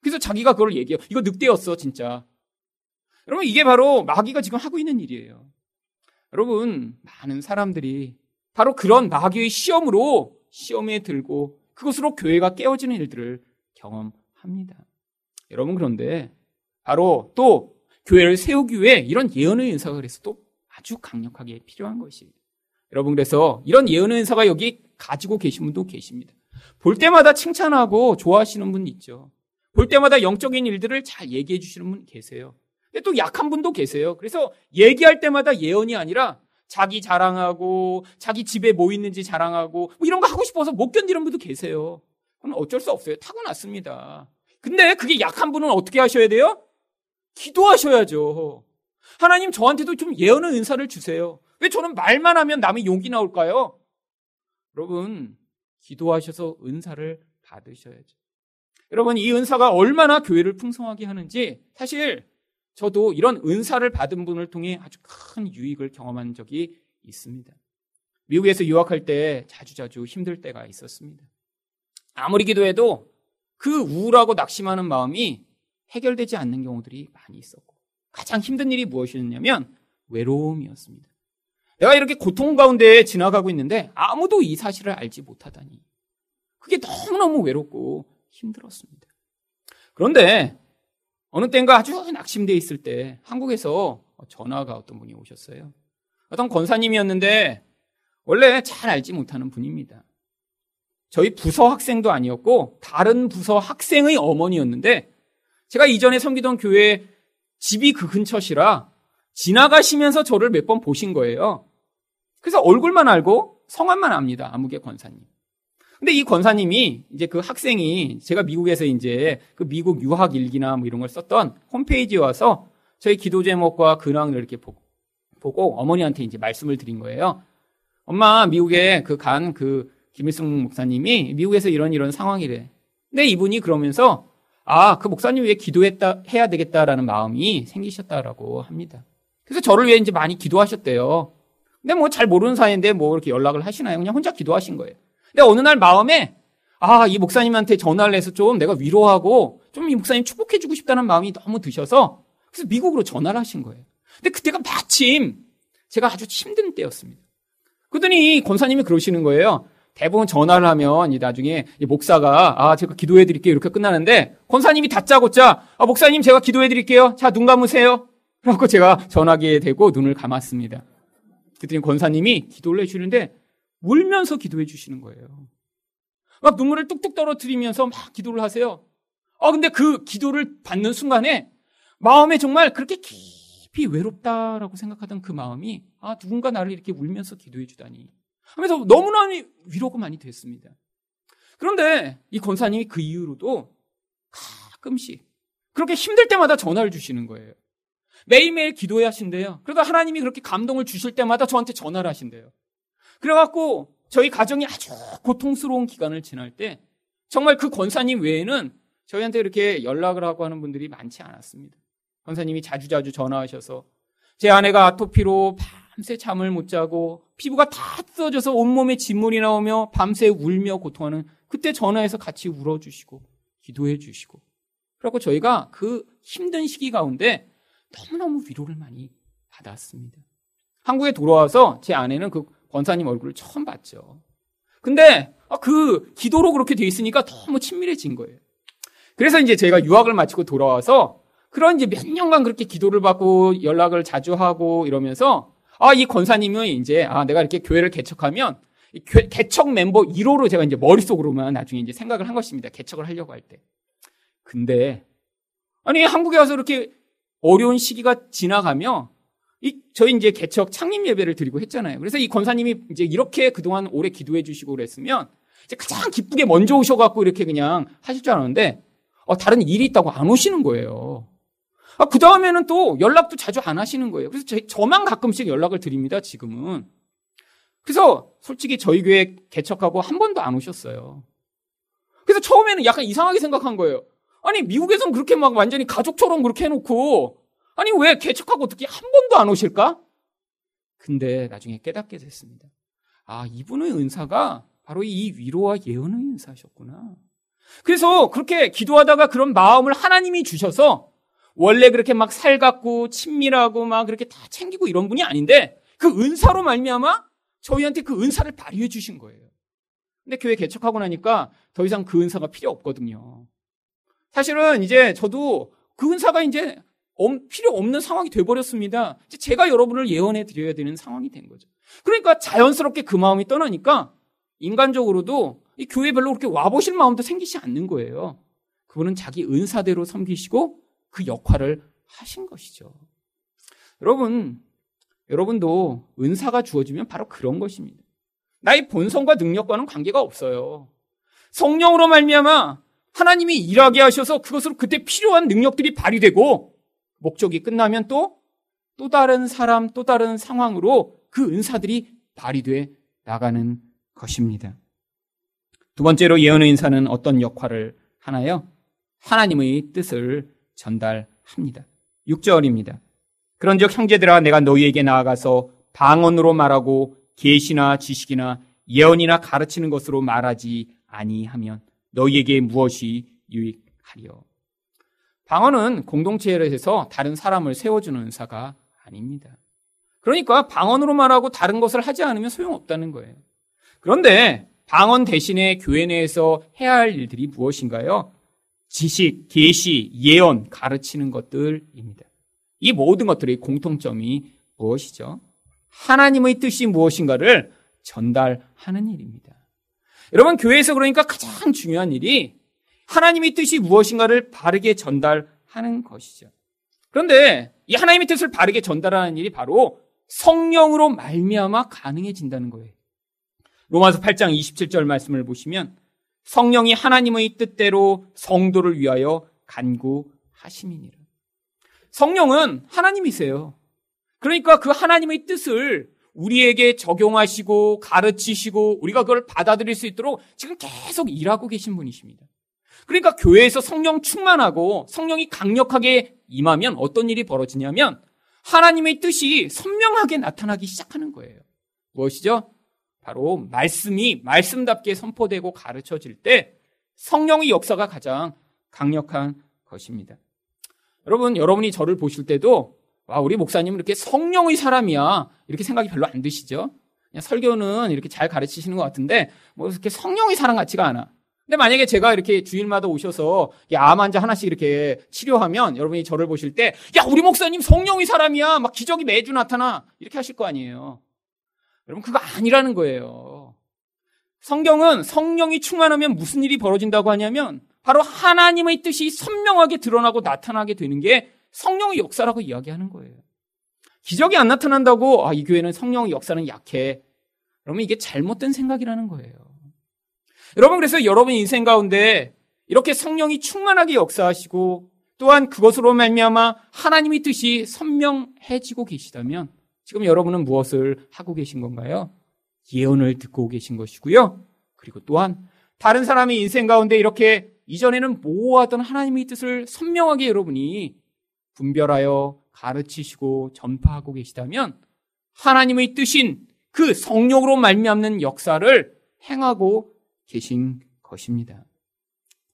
그래서 자기가 그걸 얘기해요. 이거 늑대였어, 진짜. 여러분, 이게 바로 마귀가 지금 하고 있는 일이에요. 여러분, 많은 사람들이 바로 그런 마귀의 시험으로 시험에 들고 그것으로 교회가 깨어지는 일들을 경험합니다. 여러분, 그런데 바로 또 교회를 세우기 위해 이런 예언의 은사가 그래서 또 아주 강력하게 필요한 것입니다. 여러분 그래서 이런 예언의 은사가 여기 가지고 계신 분도 계십니다. 볼 때마다 칭찬하고 좋아하시는 분 있죠. 볼 때마다 영적인 일들을 잘 얘기해 주시는 분 계세요. 근데 또 약한 분도 계세요. 그래서 얘기할 때마다 예언이 아니라 자기 자랑하고 자기 집에 뭐 있는지 자랑하고 뭐 이런 거 하고 싶어서 못 견디는 분도 계세요. 그건 어쩔 수 없어요. 타고났습니다. 근데 그게 약한 분은 어떻게 하셔야 돼요? 기도하셔야죠. 하나님 저한테도 좀 예언의 은사를 주세요. 왜 저는 말만 하면 남의 용기 나올까요? 여러분, 기도하셔서 은사를 받으셔야죠. 여러분, 이 은사가 얼마나 교회를 풍성하게 하는지 사실 저도 이런 은사를 받은 분을 통해 아주 큰 유익을 경험한 적이 있습니다. 미국에서 유학할 때 자주자주 힘들 때가 있었습니다. 아무리 기도해도 그 우울하고 낙심하는 마음이 해결되지 않는 경우들이 많이 있었고 가장 힘든 일이 무엇이었냐면 외로움이었습니다. 내가 이렇게 고통 가운데 지나가고 있는데 아무도 이 사실을 알지 못하다니. 그게 너무너무 외롭고 힘들었습니다. 그런데 어느 때인가 아주 낙심되어 있을 때 한국에서 전화가 어떤 분이 오셨어요. 어떤 권사님이었는데 원래 잘 알지 못하는 분입니다. 저희 부서 학생도 아니었고 다른 부서 학생의 어머니였는데 제가 이전에 섬기던 교회 집이 그 근처시라 지나가시면서 저를 몇 번 보신 거예요. 그래서 얼굴만 알고 성함만 압니다. 아무개 권사님. 근데 이 권사님이 이제 그 학생이 제가 미국에서 이제 그 미국 유학 일기나 뭐 이런 걸 썼던 홈페이지에 와서 저희 기도 제목과 근황을 이렇게 보고, 보고 어머니한테 이제 말씀을 드린 거예요. 엄마, 미국에 그 간그 그 김일성 목사님이 미국에서 이런 이런 상황이래. 근데 이분이 그러면서 아, 그 목사님 위해 기도했다, 해야 되겠다라는 마음이 생기셨다라고 합니다. 그래서 저를 위해 이제 많이 기도하셨대요. 근데 뭐 잘 모르는 사이인데 뭐 이렇게 연락을 하시나요? 그냥 혼자 기도하신 거예요. 근데 어느 날 마음에 아, 이 목사님한테 전화를 해서 좀 내가 위로하고 좀 이 목사님 축복해주고 싶다는 마음이 너무 드셔서 그래서 미국으로 전화를 하신 거예요. 근데 그때가 마침 제가 아주 힘든 때였습니다. 그러더니 권사님이 그러시는 거예요. 대부분 전화를 하면 이 나중에 이 목사가 아 제가 기도해 드릴게요. 이렇게 끝나는데 권사님이 다짜고짜 아 목사님 제가 기도해 드릴게요. 자 눈 감으세요. 그래고 제가 전화기에 대고 눈을 감았습니다. 그랬더니 권사님이 기도를 해주시는데 울면서 기도해 주시는 거예요. 막 눈물을 뚝뚝 떨어뜨리면서 막 기도를 하세요. 아 근데 그 기도를 받는 순간에 마음에 정말 그렇게 깊이 외롭다라고 생각하던 그 마음이 아 누군가 나를 이렇게 울면서 기도해 주다니 하면서 너무나 위로가 많이 됐습니다. 그런데 이 권사님이 그 이후로도 가끔씩 그렇게 힘들 때마다 전화를 주시는 거예요. 매일매일 기도해 하신대요. 그러다 하나님이 그렇게 감동을 주실 때마다 저한테 전화를 하신대요. 그래갖고 저희 가정이 아주 고통스러운 기간을 지날 때 정말 그 권사님 외에는 저희한테 이렇게 연락을 하고 하는 분들이 많지 않았습니다. 권사님이 자주자주 전화하셔서 제 아내가 아토피로 밤새 잠을 못 자고 피부가 다 뜯어져서 온몸에 진물이 나오며 밤새 울며 고통하는 그때 전화해서 같이 울어주시고 기도해 주시고 그리고 저희가 그 힘든 시기 가운데 너무너무 위로를 많이 받았습니다. 한국에 돌아와서 제 아내는 그 권사님 얼굴을 처음 봤죠. 근데 아, 그 기도로 그렇게 돼 있으니까 너무 친밀해진 거예요. 그래서 이제 제가 유학을 마치고 돌아와서 그런 이제 몇 년간 그렇게 기도를 받고 연락을 자주 하고 이러면서 아, 이 권사님은 이제, 아, 내가 이렇게 교회를 개척하면, 교, 개척 멤버 1호로 제가 이제 머릿속으로만 나중에 이제 생각을 한 것입니다. 개척을 하려고 할 때. 근데, 아니, 한국에 와서 이렇게 어려운 시기가 지나가며, 이, 저희 이제 개척 창립 예배를 드리고 했잖아요. 그래서 이 권사님이 이제 이렇게 그동안 오래 기도해 주시고 그랬으면, 이제 가장 기쁘게 먼저 오셔갖고 이렇게 그냥 하실 줄 알았는데, 어, 다른 일이 있다고 안 오시는 거예요. 아, 그 다음에는 또 연락도 자주 안 하시는 거예요. 그래서 저, 저만 가끔씩 연락을 드립니다, 지금은. 그래서 솔직히 저희 교회 개척하고 한 번도 안 오셨어요. 그래서 처음에는 약간 이상하게 생각한 거예요. 아니, 미국에서는 그렇게 막 완전히 가족처럼 그렇게 해놓고, 아니, 왜 개척하고 어떻게 한 번도 안 오실까? 근데 나중에 깨닫게 됐습니다. 아, 이분의 은사가 바로 이 위로와 예언의 은사셨구나. 그래서 그렇게 기도하다가 그런 마음을 하나님이 주셔서 원래 그렇게 막 살갑고 친밀하고 막 그렇게 다 챙기고 이런 분이 아닌데 그 은사로 말미암아 저희한테 그 은사를 발휘해 주신 거예요. 근데 교회 개척하고 나니까 더 이상 그 은사가 필요 없거든요. 사실은 이제 저도 그 은사가 이제 필요 없는 상황이 돼버렸습니다. 제가 여러분을 예언해 드려야 되는 상황이 된 거죠. 그러니까 자연스럽게 그 마음이 떠나니까 인간적으로도 이 교회 별로 그렇게 와보실 마음도 생기지 않는 거예요. 그분은 자기 은사대로 섬기시고 그 역할을 하신 것이죠. 여러분, 여러분도 은사가 주어지면 바로 그런 것입니다. 나의 본성과 능력과는 관계가 없어요. 성령으로 말미암아 하나님이 일하게 하셔서 그것으로 그때 필요한 능력들이 발휘되고 목적이 끝나면 또또 다른 사람, 또 다른 상황으로 그 은사들이 발휘돼 나가는 것입니다. 두 번째로 예언의 인사는 어떤 역할을 하나요? 하나님의 뜻을 전달합니다. 6절입니다. 그런즉 형제들아 내가 너희에게 나아가서 방언으로 말하고 계시나 지식이나 예언이나 가르치는 것으로 말하지 아니하면 너희에게 무엇이 유익하리요. 방언은 공동체를 해서 다른 사람을 세워주는 은사가 아닙니다. 그러니까 방언으로 말하고 다른 것을 하지 않으면 소용없다는 거예요. 그런데 방언 대신에 교회 내에서 해야 할 일들이 무엇인가요? 지식, 계시, 예언, 가르치는 것들입니다. 이 모든 것들의 공통점이 무엇이죠? 하나님의 뜻이 무엇인가를 전달하는 일입니다. 여러분, 교회에서 그러니까 가장 중요한 일이 하나님의 뜻이 무엇인가를 바르게 전달하는 것이죠. 그런데 이 하나님의 뜻을 바르게 전달하는 일이 바로 성령으로 말미암아 가능해진다는 거예요. 로마서 8장 27절 말씀을 보시면 성령이 하나님의 뜻대로 성도를 위하여 간구하심이니라. 성령은 하나님이세요. 그러니까 그 하나님의 뜻을 우리에게 적용하시고 가르치시고 우리가 그걸 받아들일 수 있도록 지금 계속 일하고 계신 분이십니다. 그러니까 교회에서 성령 충만하고 성령이 강력하게 임하면 어떤 일이 벌어지냐면 하나님의 뜻이 선명하게 나타나기 시작하는 거예요. 무엇이죠? 바로 말씀이 말씀답게 선포되고 가르쳐질 때 성령의 역사가 가장 강력한 것입니다. 여러분, 여러분이 저를 보실 때도 와, 우리 목사님은 이렇게 성령의 사람이야. 이렇게 생각이 별로 안 드시죠? 그냥 설교는 이렇게 잘 가르치시는 것 같은데, 뭐 이렇게 성령의 사람 같지가 않아. 근데 만약에 제가 이렇게 주일마다 오셔서 암 환자 하나씩 이렇게 치료하면 여러분이 저를 보실 때, 야, 우리 목사님 성령의 사람이야. 막 기적이 매주 나타나. 이렇게 하실 거 아니에요. 여러분, 그거 아니라는 거예요. 성경은 성령이 충만하면 무슨 일이 벌어진다고 하냐면, 바로 하나님의 뜻이 선명하게 드러나고 나타나게 되는 게 성령의 역사라고 이야기하는 거예요. 기적이 안 나타난다고 아, 이 교회는 성령의 역사는 약해. 그러면 이게 잘못된 생각이라는 거예요. 여러분 그래서 여러분 인생 가운데 이렇게 성령이 충만하게 역사하시고 또한 그것으로 말미암아 하나님의 뜻이 선명해지고 계시다면 지금 여러분은 무엇을 하고 계신 건가요? 예언을 듣고 계신 것이고요. 그리고 또한 다른 사람의 인생 가운데 이렇게 이전에는 모호하던 하나님의 뜻을 선명하게 여러분이 분별하여 가르치시고 전파하고 계시다면 하나님의 뜻인 그 성령으로 말미암는 역사를 행하고 계신 것입니다.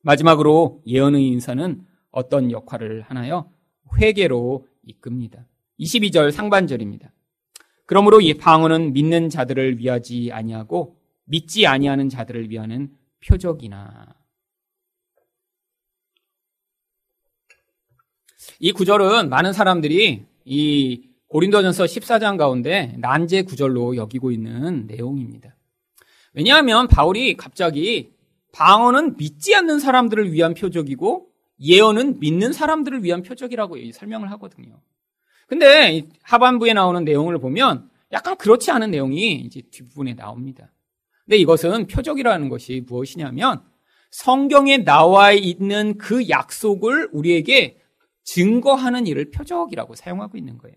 마지막으로 예언의 인사는 어떤 역할을 하나요? 회개로 이끕니다. 22절 상반절입니다. 그러므로 이 방언은 믿는 자들을 위하지 아니하고 믿지 아니하는 자들을 위하는 표적이나 이 구절은 많은 사람들이 이 고린도전서 14장 가운데 난제 구절로 여기고 있는 내용입니다. 왜냐하면 바울이 갑자기 방언은 믿지 않는 사람들을 위한 표적이고 예언은 믿는 사람들을 위한 표적이라고 설명을 하거든요. 근데 하반부에 나오는 내용을 보면 약간 그렇지 않은 내용이 이제 뒷부분에 나옵니다. 근데 이것은 표적이라는 것이 무엇이냐면 성경에 나와 있는 그 약속을 우리에게 증거하는 일을 표적이라고 사용하고 있는 거예요.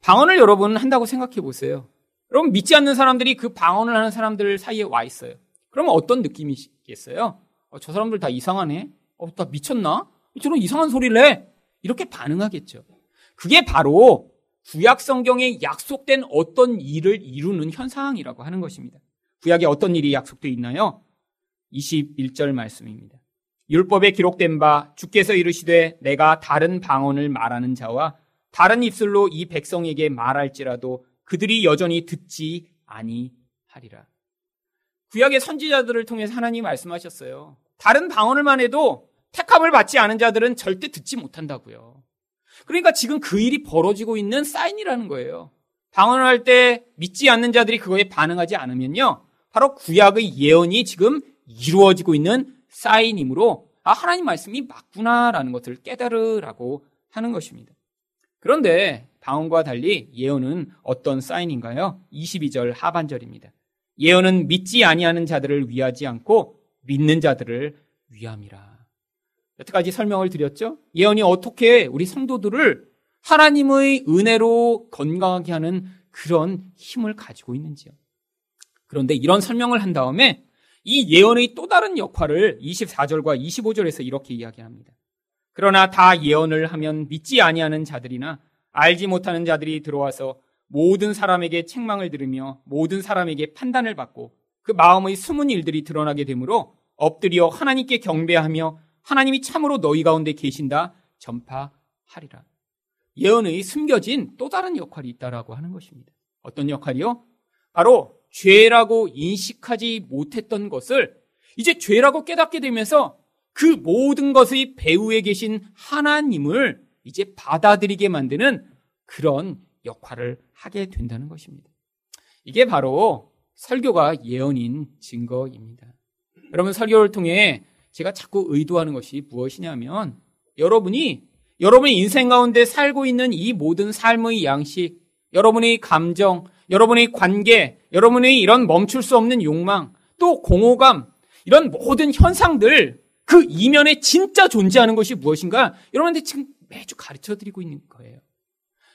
방언을 여러분 한다고 생각해 보세요. 여러분 믿지 않는 사람들이 그 방언을 하는 사람들 사이에 와 있어요. 그러면 어떤 느낌이겠어요? 어, 저 사람들 다 이상하네? 어, 다 미쳤나? 저런 이상한 소리를 해? 이렇게 반응하겠죠. 그게 바로 구약 성경에 약속된 어떤 일을 이루는 현상이라고 하는 것입니다. 구약에 어떤 일이 약속되어 있나요? 21절 말씀입니다. 율법에 기록된 바 주께서 이르시되 내가 다른 방언을 말하는 자와 다른 입술로 이 백성에게 말할지라도 그들이 여전히 듣지 아니하리라. 구약의 선지자들을 통해서 하나님이 말씀하셨어요. 다른 방언을만 해도 택함을 받지 않은 자들은 절대 듣지 못한다고요. 그러니까 지금 그 일이 벌어지고 있는 사인이라는 거예요. 방언을 할 때 믿지 않는 자들이 그거에 반응하지 않으면요. 바로 구약의 예언이 지금 이루어지고 있는 사인이므로 아 하나님 말씀이 맞구나라는 것을 깨달으라고 하는 것입니다. 그런데 방언과 달리 예언은 어떤 사인인가요? 22절 하반절입니다. 예언은 믿지 아니하는 자들을 위하지 않고 믿는 자들을 위함이라. 여태까지 설명을 드렸죠? 예언이 어떻게 우리 성도들을 하나님의 은혜로 건강하게 하는 그런 힘을 가지고 있는지요. 그런데 이런 설명을 한 다음에 이 예언의 또 다른 역할을 24절과 25절에서 이렇게 이야기합니다. 그러나 다 예언을 하면 믿지 아니하는 자들이나 알지 못하는 자들이 들어와서 모든 사람에게 책망을 들으며 모든 사람에게 판단을 받고 그 마음의 숨은 일들이 드러나게 되므로 엎드려 하나님께 경배하며 하나님이 참으로 너희 가운데 계신다 전파하리라. 예언의 숨겨진 또 다른 역할이 있다라고 하는 것입니다. 어떤 역할이요? 바로 죄라고 인식하지 못했던 것을 이제 죄라고 깨닫게 되면서 그 모든 것의 배후에 계신 하나님을 이제 받아들이게 만드는 그런 역할을 하게 된다는 것입니다. 이게 바로 설교가 예언인 증거입니다. 여러분 설교를 통해 제가 자꾸 의도하는 것이 무엇이냐면 여러분이 여러분의 인생 가운데 살고 있는 이 모든 삶의 양식, 여러분의 감정, 여러분의 관계, 여러분의 이런 멈출 수 없는 욕망, 또 공허감, 이런 모든 현상들, 그 이면에 진짜 존재하는 것이 무엇인가? 여러분한테 지금 매주 가르쳐 드리고 있는 거예요.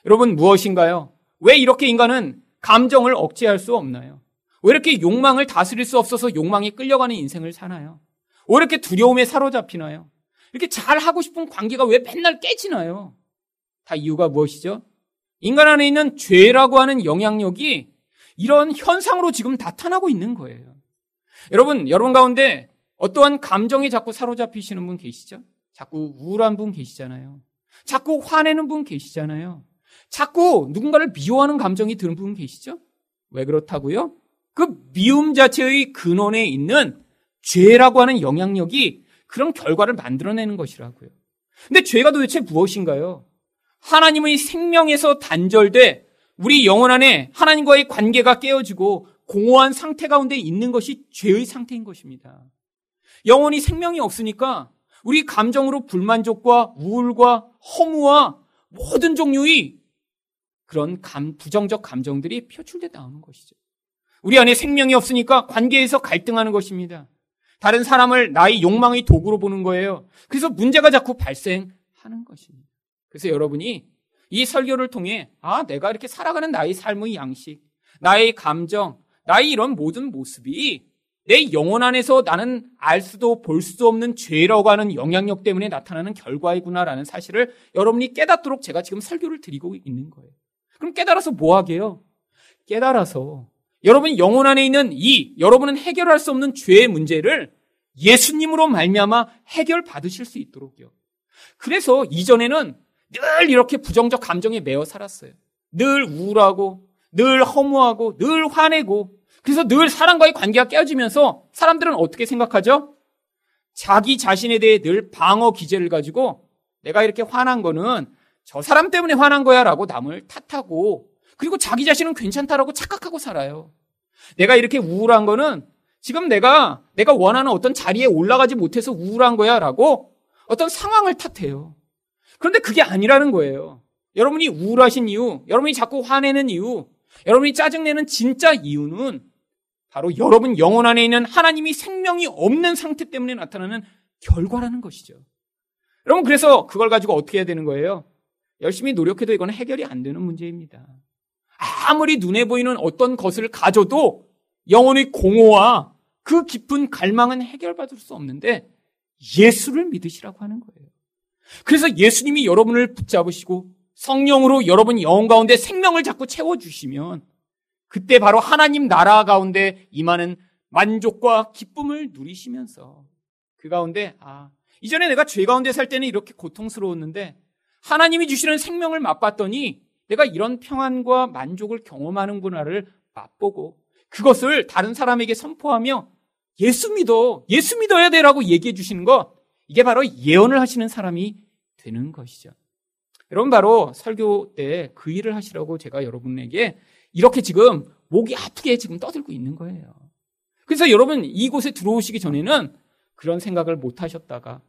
여러분, 무엇인가요? 왜 이렇게 인간은 감정을 억제할 수 없나요? 왜 이렇게 욕망을 다스릴 수 없어서 욕망에 끌려가는 인생을 사나요? 왜 이렇게 두려움에 사로잡히나요? 이렇게 잘 하고 싶은 관계가 왜 맨날 깨지나요? 다 이유가 무엇이죠? 인간 안에 있는 죄라고 하는 영향력이 이런 현상으로 지금 나타나고 있는 거예요. 여러분, 여러분 가운데 어떠한 감정에 자꾸 사로잡히시는 분 계시죠? 자꾸 우울한 분 계시잖아요. 자꾸 화내는 분 계시잖아요. 자꾸 누군가를 미워하는 감정이 드는 분 계시죠? 왜 그렇다고요? 그 미움 자체의 근원에 있는 죄라고 하는 영향력이 그런 결과를 만들어내는 것이라고요. 근데 죄가 도대체 무엇인가요? 하나님의 생명에서 단절돼 우리 영혼 안에 하나님과의 관계가 깨어지고 공허한 상태 가운데 있는 것이 죄의 상태인 것입니다. 영혼이 생명이 없으니까 우리 감정으로 불만족과 우울과 허무와 모든 종류의 그런 감, 부정적 감정들이 표출돼 나오는 것이죠. 우리 안에 생명이 없으니까 관계에서 갈등하는 것입니다. 다른 사람을 나의 욕망의 도구로 보는 거예요. 그래서 문제가 자꾸 발생하는 것입니다. 그래서 여러분이 이 설교를 통해 아, 내가 이렇게 살아가는 나의 삶의 양식, 나의 감정, 나의 이런 모든 모습이 내 영혼 안에서 나는 알 수도 볼 수도 없는 죄라고 하는 영향력 때문에 나타나는 결과이구나라는 사실을 여러분이 깨닫도록 제가 지금 설교를 드리고 있는 거예요. 그럼 깨달아서 뭐 하게요? 깨달아서 여러분 영혼 안에 있는 이 여러분은 해결할 수 없는 죄의 문제를 예수님으로 말미암아 해결 받으실 수 있도록요. 그래서 이전에는 늘 이렇게 부정적 감정에 매어 살았어요. 늘 우울하고 늘 허무하고 늘 화내고 그래서 늘 사람과의 관계가 깨어지면서 사람들은 어떻게 생각하죠? 자기 자신에 대해 늘 방어 기제를 가지고 내가 이렇게 화난 거는 저 사람 때문에 화난 거야 라고 남을 탓하고 그리고 자기 자신은 괜찮다라고 착각하고 살아요. 내가 이렇게 우울한 거는 지금 내가 내가 원하는 어떤 자리에 올라가지 못해서 우울한 거야라고 어떤 상황을 탓해요. 그런데 그게 아니라는 거예요. 여러분이 우울하신 이유, 여러분이 자꾸 화내는 이유, 여러분이 짜증내는 진짜 이유는 바로 여러분 영혼 안에 있는 하나님이 생명이 없는 상태 때문에 나타나는 결과라는 것이죠. 여러분 그래서 그걸 가지고 어떻게 해야 되는 거예요? 열심히 노력해도 이건 해결이 안 되는 문제입니다. 아무리 눈에 보이는 어떤 것을 가져도 영혼의 공허와 그 깊은 갈망은 해결받을 수 없는데 예수를 믿으시라고 하는 거예요. 그래서 예수님이 여러분을 붙잡으시고 성령으로 여러분 영혼 가운데 생명을 자꾸 채워주시면 그때 바로 하나님 나라 가운데 임하는 만족과 기쁨을 누리시면서 그 가운데 아 이전에 내가 죄 가운데 살 때는 이렇게 고통스러웠는데 하나님이 주시는 생명을 맛봤더니 내가 이런 평안과 만족을 경험하는구나를 맛보고 그것을 다른 사람에게 선포하며 예수 믿어, 예수 믿어야 돼라고 얘기해 주시는 것, 이게 바로 예언을 하시는 사람이 되는 것이죠. 여러분 바로 설교 때 그 일을 하시라고 제가 여러분에게 이렇게 지금 목이 아프게 지금 떠들고 있는 거예요. 그래서 여러분 이곳에 들어오시기 전에는 그런 생각을 못 하셨다가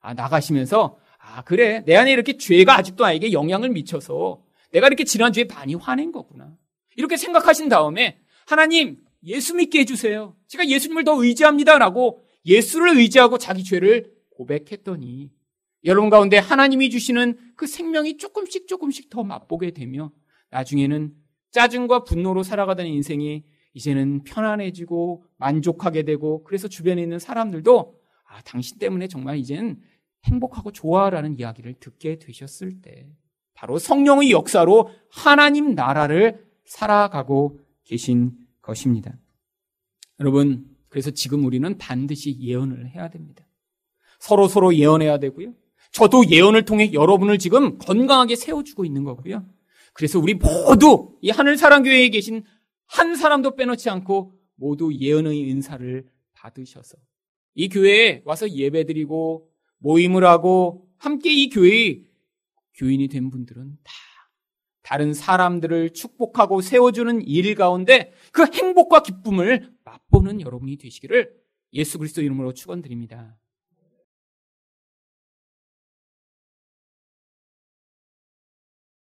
아 나가시면서 아 그래 내 안에 이렇게 죄가 아직도 나에게 영향을 미쳐서 내가 이렇게 지난주에 많이 화낸 거구나. 이렇게 생각하신 다음에 하나님 예수 믿게 해주세요. 제가 예수님을 더 의지합니다라고 예수를 의지하고 자기 죄를 고백했더니 여러분 가운데 하나님이 주시는 그 생명이 조금씩 조금씩 더 맛보게 되며 나중에는 짜증과 분노로 살아가던 인생이 이제는 편안해지고 만족하게 되고 그래서 주변에 있는 사람들도 아, 당신 때문에 정말 이제는 행복하고 좋아라는 이야기를 듣게 되셨을 때 바로 성령의 역사로 하나님 나라를 살아가고 계신 것입니다. 여러분, 그래서 지금 우리는 반드시 예언을 해야 됩니다. 서로 서로 예언해야 되고요. 저도 예언을 통해 여러분을 지금 건강하게 세워주고 있는 거고요. 그래서 우리 모두 이 하늘 사랑 교회에 계신 한 사람도 빼놓지 않고 모두 예언의 은사를 받으셔서 이 교회에 와서 예배드리고 모임을 하고 함께 이 교회의 교인이 된 분들은 다 다른 사람들을 축복하고 세워주는 일 가운데 그 행복과 기쁨을 맛보는 여러분이 되시기를 예수 그리스도 이름으로 축원드립니다.